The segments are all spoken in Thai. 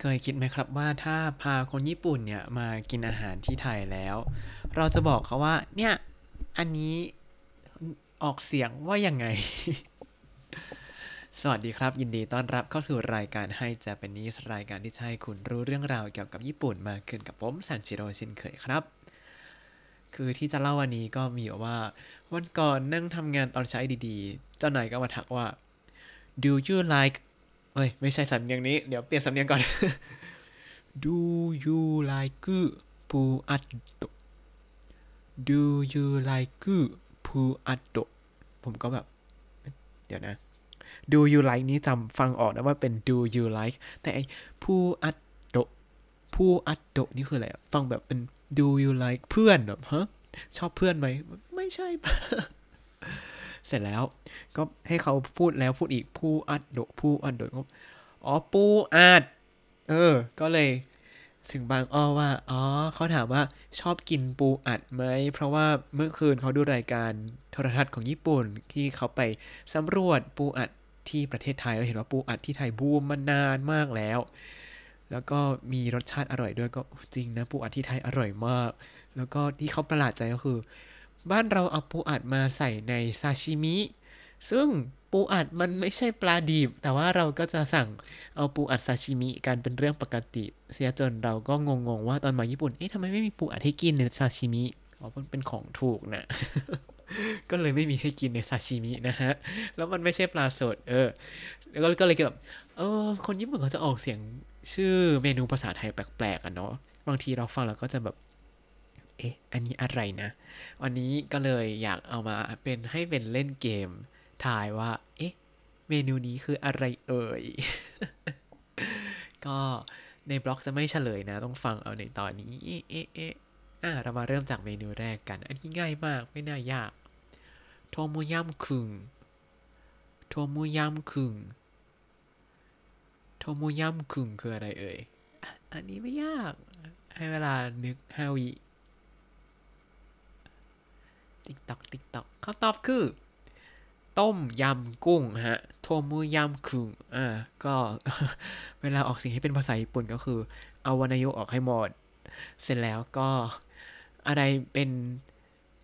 เคยคิดไหมครับว่าถ้าพาคนญี่ปุ่นเนี่ยมากินอาหารที่ไทยแล้ว เราจะบอกเขาว่า เนี่ย อันนี้ออกเสียงว่ายังไง สวัสดีครับ ยินดีต้อนรับเข้าสู่รายการให้ Japanese รายการที่ให้คุณรู้เรื่องราวเกี่ยวกับญี่ปุ่นมากขึ้นกับผมซันชิโร่ชินเคยครับ คือที่จะเล่าวันนี้ก็มีว่า วันก่อนนั่งทำงานตอนเช้าดีๆ เจ้านายก็มาทักว่า do you like เอ้ย ไม่ใช่สำเนียงนี้ เดี๋ยวเปลี่ยนสำเนียงก่อน do you like ปูอัดโต do you like ปูอัดโต ผมก็แบบ เดี๋ยวนะ do you like นี้จำฟังออกนะว่าเป็น do you like แต่ไอ้ปูอัดโตปูอัดโตนี่คืออะไรฟังแบบเป็น do you like เพื่อนแบบฮะชอบเพื่อนไหม ไม่ใช่ปะ เสร็จแล้ว ก็ให้เขาพูดแล้วพูดอีกผู้อัดโดผู้อัดโดก็อ๋อปูอัด เออ ก็เลยถึงบางอ้อว่า อ๋อ เขาถามว่าชอบกินปูอัดไหม เพราะว่าเมื่อคืนเขาดูรายการโทรทัศน์ของญี่ปุ่น ที่เขาไปสำรวจปูอัดที่ประเทศไทยแล้วเห็นว่าปูอัดที่ไทยบูมมานานมากแล้ว แล้วก็มีรสชาติอร่อยด้วยก็จริงนะปูอัดที่ไทยอร่อยมาก แล้วก็ที่เขาประหลาดใจก็คือ บ้านเราเอาปูอัดมาใส่ในซาชิมิ ซึ่งปูอัดมันไม่ใช่ปลาดิบ แต่ว่าเราก็จะสั่งเอาปูอัดซาชิมิกันเป็นเรื่องปกติ เสียจนเราก็งงๆว่าตอนมาญี่ปุ่น เอ๊ะทำไมไม่มีปูอัดให้กินในซาชิมิ อ๋อ มันเป็นของถูกนะ ก็เลยไม่มีให้กินในซาชิมินะฮะ แล้วมันไม่ใช่ปลาสด เออ แล้วก็เลยแบบ เออ คนญี่ปุ่นเขาจะออกเสียงชื่อเมนูภาษาไทยแปลกๆอะเนาะ บางทีเราฟังแล้วก็จะแบบ เอ๊ะ อันนี้อะไรนะ วันนี้ก็เลยอยากเอามาเป็นให้เป็นเล่นเกมทายว่า เอ๊ะ เมนูนี้คืออะไรเอ่ย ก็ในบล็อกจะไม่เฉลยนะ ต้องฟังเอาในตอนนี้ เอ๊ะเอ๊ะเอ๊ะอะเรามาเริ่มจากเมนูแรกกัน อันนี้ง่ายมาก ไม่น่ายาก トムヤムクン トムヤムクン トムヤムクン คืออะไรเอ่ย อันนี้ไม่ยาก ให้เวลานึกห้าวิ ติ๊กตอกติ๊กตอกคำตอบคือ ต้มยำกุ้งฮะ トムヤムクン อ่า ก็เวลาออกเสียงให้เป็นภาษาญี่ปุ่นก็คือ เอาวรรณยุกต์ออกให้หมด เสร็จแล้วก็อะไรเป็น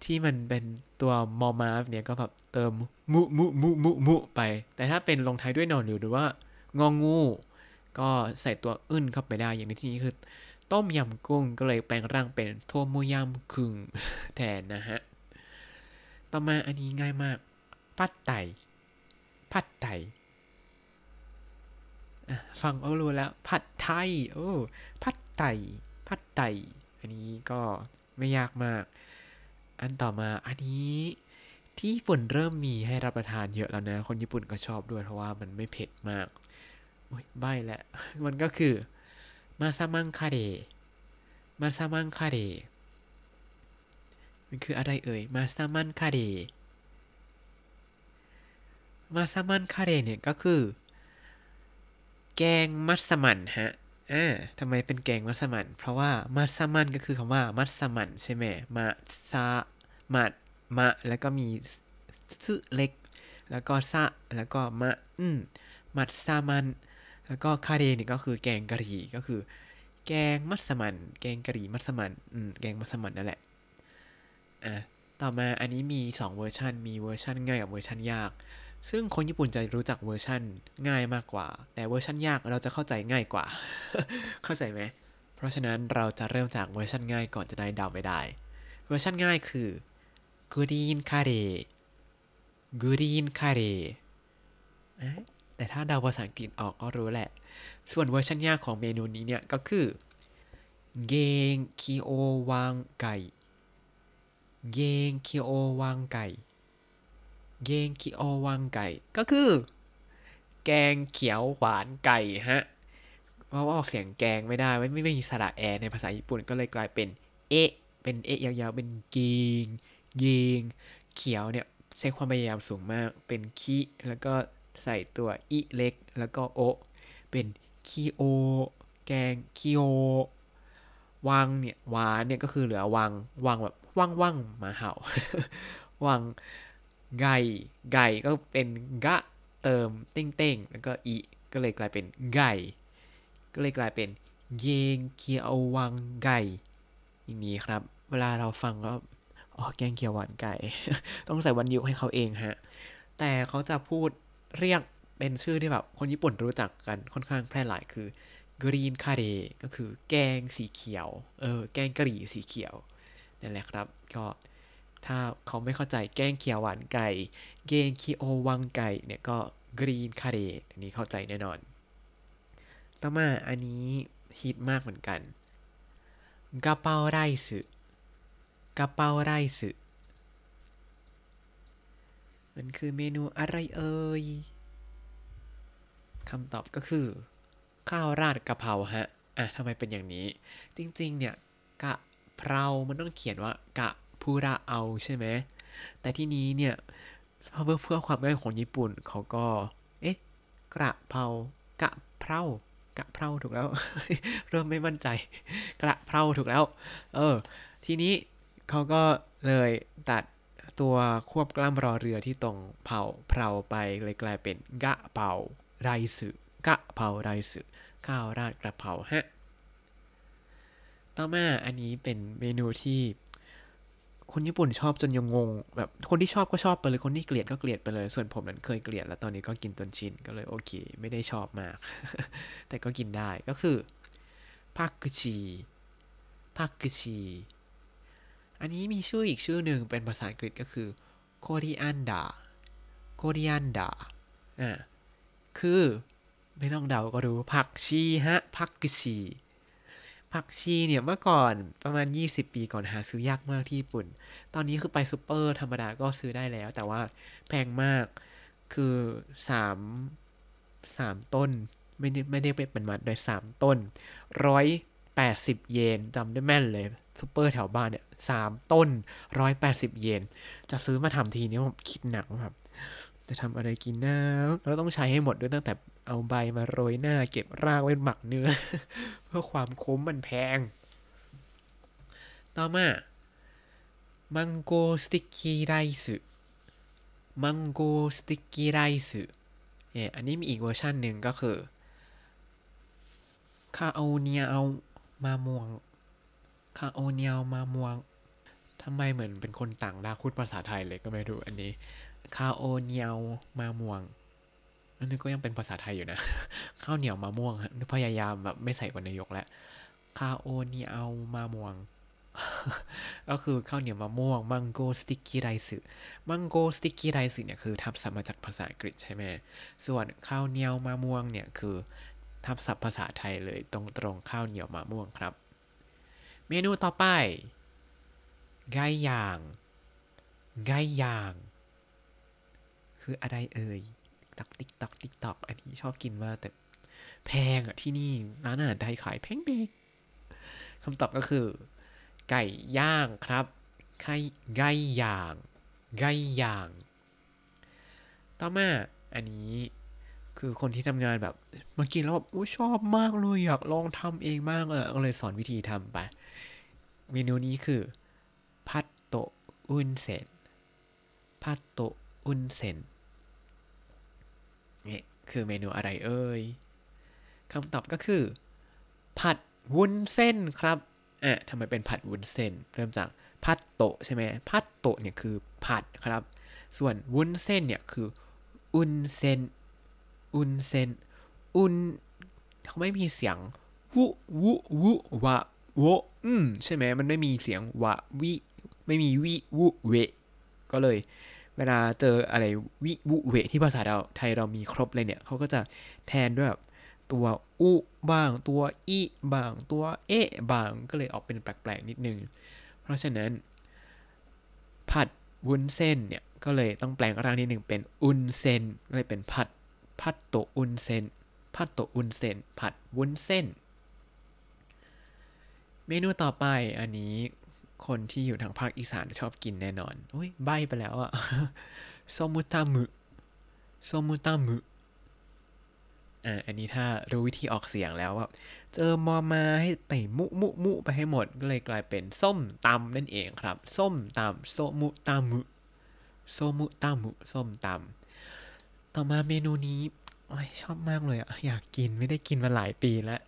ที่มันเป็นตัวมอมาฟเนี่ยก็แบบเติมมุมุมุมุมุไป แต่ถ้าเป็นลงท้ายด้วยนอนหรือว่างองู ก็ใส่ตัวอึ้นเข้าไปได้ อย่างในที่นี้คือ ต้มยำกุ้งก็เลยแปลงร่างเป็นโทมุยำคุงแทนนะฮะ ต่อมาอันนี้ง่ายมากผัดไตผัดไตอ่ฟังก็รู้แล้ว ผัดไทย โอ้ ผัดไตผัดไตอันนี้ก็ไม่ยากมาก อันต่อมา อันนี้ที่ญี่ปุ่นเริ่มมีให้รับประทานเยอะแล้วนะ คนญี่ปุ่นก็ชอบด้วยเพราะว่ามันไม่เผ็ดมากโอ้ยใบแหละมันก็คือ มาซามังคาเรมาซามังคาเร มันคืออะไรเอ่ย มาซามันคาเรมาซามันคาเรเนี่ยก็คือ แกงมัสมั่นฮะอ่าทำไมเป็นแกงมัสมั่นเพราะว่ามัสมั่นก็คือคำว่ามัสมั่นใช่ไหมมาซามัดมะ แล้วก็มีซึเล็ก แล้วก็ซะแล้วก็มะอืมมัดซามัน แล้วก็คาเรเนี่ยก็คือแกงกะหรี่ก็คือ แกงมัสมั่นแกงกะหรี่มัสมั่นอืมแกงมัสมั่นนั่นแหละ อะต่อมาอันนี้มี 2 เวอร์ชันมีเวอร์ชันง่ายกับเวอร์ชันยาก ซึ่งคนญี่ปุ่นจะรู้จักเวอร์ชันง่ายมากกว่า แต่เวอร์ชันยากเราจะเข้าใจง่ายกว่า เข้าใจไหม เพราะฉะนั้นเราจะเริ่มจากเวอร์ชันง่ายก่อนจะได้เดาไม่ได้ เวอร์ชันง่ายคือグリーンカレー グリーンカレーแต่ถ้าเดาภาษาอังกฤษออกก็รู้แหละ ส่วนเวอร์ชันยากของเมนูนี้เนี่ยก็คือゲーンキャオワーンガイ เกงคิโอวังไก่เกงคิโอวังไก่ ก็คือ แกงเขียวหวานไก่ฮะ เพราะว่าออกเสียงแกงไม่ได้ ไม่ไม่มีสระแอในภาษาญี่ปุ่นก็เลยกลายเป็น เอะเป็นเอะยาวๆ เป็นเกงเกงเขียวเนี่ยใช้ความพยายามสูงมาก เป็นคิแล้วก็ใส่ตัวอิเล็ก แล้วก็โอ เป็นคิโอ แกงคิโอวังเนี่ยหวานเนี่ยก็คือเหลือวังวังแบบ ว่างว่างหมาเห่าวังไก่ไก่ก็เป็นกะเติมเต้งเต้งๆแล้วก็อีก็เลยกลายเป็นไก่ก็เลยกลายเป็นเยงเคียววังไก่อย่างนี้ครับ เวลาเราฟังก็อ๋อแกงเขียวหวานไก่ ต้องใส่วันยุให้เขาเองฮะ แต่เขาจะพูดเรียกเป็นชื่อที่แบบคนญี่ปุ่นรู้จักกันค่อนข้างแพร่หลายคือ green curry ก็คือแกงสีเขียว เออ แกงกะหรี่สีเขียว นั่นแหละครับ ก็ถ้าเขาไม่เข้าใจแกงเขียวหวานไก่ เกงคีโอวังไก่เนี่ยก็ green curry อันนี้เข้าใจแน่นอน ต่อมาอันนี้ฮิตมากเหมือนกันกระเพราไรซ์กระเพราไรซ์มันคือเมนูอะไรเอ่ยคำตอบก็คือ ข้าวราดกะเพราฮะ อะทำไมเป็นอย่างนี้ จริง ๆ เนี่ยกะ เพรามันต้องเขียนว่ากะพูระเอาใช่ไหม แต่ที่นี้เนี่ยเพื่อเพื่อความง่ายของญี่ปุ่นเขาก็ เอ๊ะ กระเพรากะเพรากะเพราถูกแล้ว เริ่มไม่มั่นใจ กระเพราถูกแล้ว เออ ทีนี้เขาก็เลยตัดตัวควบกล้ำรอเรือที่ตรงเผาเพราไปเลยกลายเป็นกะเผาไรสึกะเพราไรสึข้าวราดกระเพราฮะ ต่อมาอันนี้เป็นเมนูที่ คนญี่ปุ่นชอบจนยังงง แบบคนที่ชอบก็ชอบไปเลยคนที่เกลียดก็เกลียดไปเลย ส่วนผมนั้นเคยเกลียดแล้วตอนนี้ก็กินจนชินก็เลยโอเค ไม่ได้ชอบมาก แต่ก็กินได้ก็คือพักกุชีพักกุชีอันนี้มีชื่ออีกชื่อหนึ่งเป็นภาษาอังกฤษก็คือโคริอันดาโคริอันดาอ่าคือไม่ต้องเดาก็รู้ผักชีฮะผักกุชี ผักชีเนี่ยเมื่อก่อนประมาณ 20 ปีก่อนหาซื้อยากมากที่ญี่ปุ่น ตอนนี้คือไปซูเปอร์ธรรมดาก็ซื้อได้แล้ว แต่ว่าแพงมากคือ3 3ต้น ไม่ได้ไม่ได้เป็นมัดโดย3 ต้นร้อยแปดสิบเยนจำได้แม่นเลยซูเปอร์แถวบ้านเนี่ยสามต้นร้อยแปดสิบเยน จะซื้อมาทำทีนี้ผมคิดหนักแบบ จะทำอะไรกินนะเราต้องใช้ให้หมดด้วยตั้งแต่เอาใบมาโรยหน้า เก็บรากไว้หมักเนื้อ เพื่อความคุ้มมันแพง ต่อมา mango sticky rice mango sticky riceเนี่ยอันนี้มีอีกเวอร์ชันหนึ่งก็คือカオニャオマムアン カオニャオマムアンทำไมเหมือนเป็นคนต่างดาวพูดภาษาไทยเลยก็ไม่รู้อันนี้ カオニャオマムアンอันนี้ก็ยังเป็นภาษาไทยอยู่นะ ข้าวเหนียวมะม่วงฮะพยายามแบบไม่ใส่วรรณยกแล้วคาวโอเนียวมาม่วง ก็คือข้าวเหนียวมะม่วง mango sticky rice mango sticky rice เนี่ยคือทับศัพท์มาจากภาษาอังกฤษใช่ไหมส่วนข้าวเหนียวมะม่วงเนี่ยคือทับศัพท์ภาษาไทยเลยตรงตรงข้าวเหนียวมะม่วงครับ เมนูต่อไปไก่ย่างไก่ย่าง คืออะไรเอ่ยตักติ๊กตอกติ๊กตอกอันนี้ชอบกินมากแต่แพงอะที่นี่ร้านอาหารไทยขายแพงเบงคำตอบก็คือ ไก่ย่างครับไก่ไก่ย่างไก่ย่าง ต่อมาอันนี้คือคนที่ทำงานแบบมากินแล้วแบบชอบมากเลยอยากลองทำเองมากเลยก็เลยสอนวิธีทำไป เมนูนี้คือพัตโตอุนเซนพัตโตอุนเซน คือเมนูอะไรเอ่ยคำตอบก็คือ ผัดวุ้นเส้นครับอะทำไมเป็นผัดวุ้นเส้น เริ่มจากพัตโตใช่ไหมพัตโตเนี่ยคือผัดครับ ส่วนวุ้นเส้นเนี่ยคืออุนเซนอุนเซนอุนเขาไม่มีเสียงวุวุวุวะโวอืมใช่ไหมมันไม่มีเสียงวะวิไม่มีวิวุเว ก็เลย เวลาเจออะไรวิวุเวที่ภาษาเราไทยเรามีครบเลยเนี่ยเขาก็จะแทนด้วยแบบตัวอุบ้างตัวอีบ้างตัวเอะบ้างก็เลยออกเป็นแปลกๆนิดนึง เพราะฉะนั้น ผัดวุ้นเส้นเนี่ยก็เลยต้องแปลงร่างนิดหนึ่งเป็นอุนเซนก็เลยเป็นผัดพัตโตอุนเซนพัตโตอุนเซนผัดวุ้นเส้น เมนูต่อไปอันนี้ คนที่อยู่ทางภาคอีสานชอบกินแน่นอนอุ้ยใบไปแล้วอะโซมุตามุโซมุตามุอ่าอันนี้ถ้ารู้วิธีออกเสียงแล้วว่าเจอมอมาให้ไปมุมุมุไปให้หมดก็เลยกลายเป็นส้มตำนั่นเองครับ ส้มตำโซมุตามุโซมุตามุส้มตำต่อมาเมนูนี้ชอบมากเลยอะอยากกินไม่ได้กินมาหลายปีแล้ว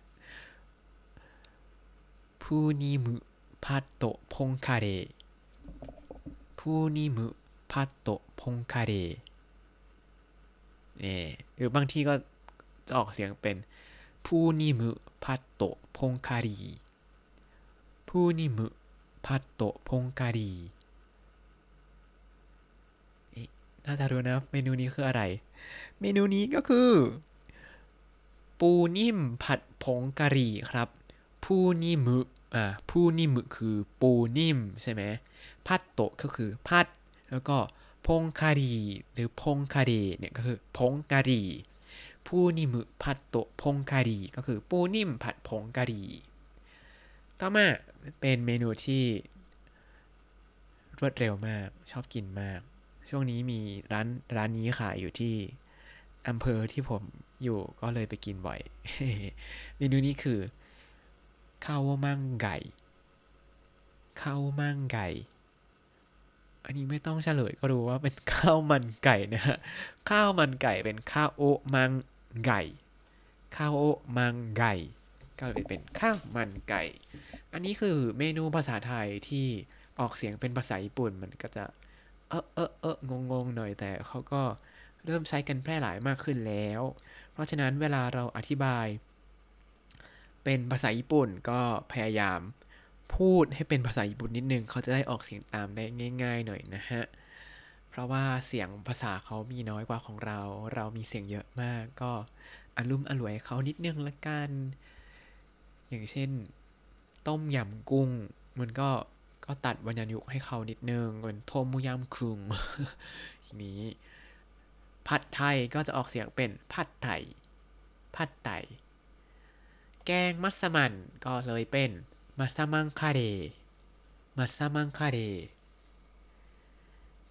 พูนิมุ พัตโตพงคาเรพูนิมุพัตโตพงคาเรนี่หรือบางทีก็จะออกเสียงเป็นพูนิมุพัตโตพงคารีพูนิมุพัตโตพงคารีน่าจะรู้นะเมนูนี้คืออะไร เมนูนี้ก็คือ ปูนิ่มผัดผงกะหรี่ครับ ปูนิมุ อ่าปูนิมุคือปูนิ่มใช่ไหมพัดโตะก็คือพัด แล้วก็พงคารีหรือพงคารีเนี่ยก็คือผงกะรี่ปูนิมุผัดโตะพงคารีก็คือปูนิ่มผัดผงกะรีต่อมาเป็นเมนูที่รวดเร็วมากชอบกินมาก ช่วงนี้มีร้านร้านนี้ขายอยู่ที่อำเภอที่ผมอยู่ก็เลยไปกินบ่อย เมนูนี้คือ ข้าวมังไก่ข้าวมังไก่ อันนี้ไม่ต้องเฉลยก็รู้ว่าเป็นข้าวมันไก่นะฮะข้าวมันไก่เป็นข้าวโอมังไก่ข้าวโอมังไก่ก็เลยเป็นข้าวมันไก่ อันนี้คือเมนูภาษาไทยที่ออกเสียงเป็นภาษาญี่ปุ่นมันก็จะ เออเออเอองงงหน่อยแต่เขาก็เริ่มใช้กันแพร่หลายมากขึ้นแล้ว เพราะฉะนั้นเวลาเราอธิบาย เป็นภาษาญี่ปุ่นก็พยายามพูดให้เป็นภาษาญี่ปุ่นนิดนึง เขาจะได้ออกเสียงตามได้ง่าย ๆ หน่อยนะฮะ เพราะว่าเสียงภาษาเขามีน้อยกว่าของเรา เรามีเสียงเยอะมาก ก็อารมณ์อร่วยเขานิดนึงละกัน อย่างเช่น ต้มยำกุ้ง มันก็ก็ตัดวรรณยุกต์ให้เขานิดนึงเหมือนトムヤムクン ทีนี้ผัดไทยก็จะออกเสียงเป็น パッタイ パッタイ แกงมัสมั่นก็เลยเป็นマッサマンカレー マッサマンカレー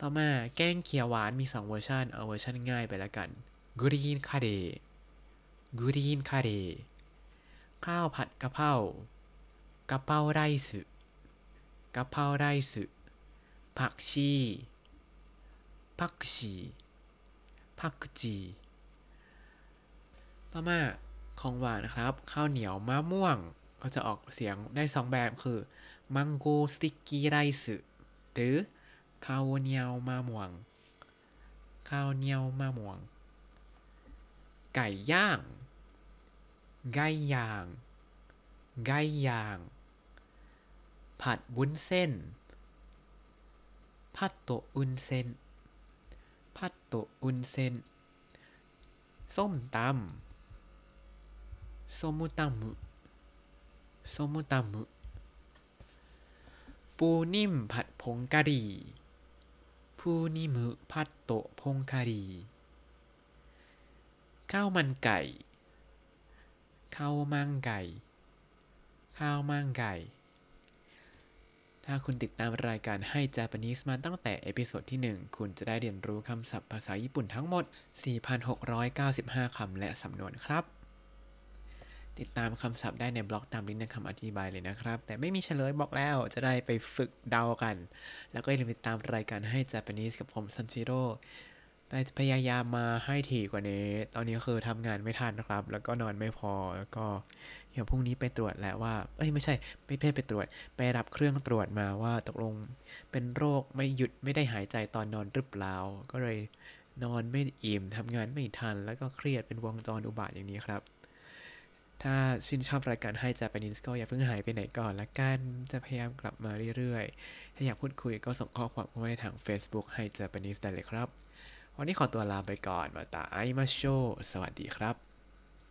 ต่อมาแกงเขียวหวานมี 2 เวอร์ชันเอาเวอร์ชันง่ายไปแล้วกันกรีนคาเรกรีนคาเรข้าวผัดกะเพรากะเพราไรซ์กะเพราไรซ์ผักชีผักชีผักจีต่อมา ของหวานนะครับ ข้าวเหนียวมะม่วง ก็จะออกเสียงได้สองแบบคือมังโกสติกกี้ไรซ์หรือข้าวเหนียวมะม่วง ข้าวเหนียวมะม่วง ไก่ย่าง ไก่ย่าง ไก่ย่าง ผัดวุ้นเส้นผัดโตอุนเส้นผัดโตอุนเส้นส้มตำ ส้มตำส้มตำปูนิ่มผัดผงกะหรี่プーニムパッポンカリー ข้าวมันไก่ カオマンガイ カオマンガイ ถ้าคุณติดตามรายการให้ Japanese มาตั้งแต่ episode ที่ 1 คุณจะได้เรียนรู้คำศัพท์ภาษาญี่ปุ่นทั้งหมด 4,695 คำและสำนวนครับ ติดตามคำศัพท์ได้ในบล็อกตามลิงก์ในคำอธิบายเลยนะครับ แต่ไม่มีเฉลยบอกแล้วจะได้ไปฝึกเดากัน แล้วก็อย่าลืมติดตามรายการให้ Japanese กับผมซันชิโร่ไปพยายามมาให้ถี่กว่านี้ ตอนนี้คือทำงานไม่ทันนะครับ แล้วก็นอนไม่พอ แล้วก็เดี๋ยวพรุ่งนี้ไปตรวจแหละว่า เอ้ยไม่ใช่ไม่เพ่ไปตรวจ ไปรับเครื่องตรวจมาว่าตกลงเป็นโรคไม่หยุดไม่ได้หายใจตอนนอนหรือเปล่า ก็เลยนอนไม่อิ่มทำงานไม่ทัน แล้วก็เครียดเป็นวงจรอุบาทอย่างนี้ครับ ถ้าชื่นชอบรายการให้ Japanese ก็อย่าเพิ่งหายไปไหนก่อนละกัน จะพยายามกลับมาเรื่อยๆ ถ้าอยากพูดคุยก็ส่งข้อความเข้ามาในทาง Facebook ให้ Japanese ได้เลยครับ วันนี้ขอตัวลาไปก่อนมาตาไอมาโช สวัสดีครับ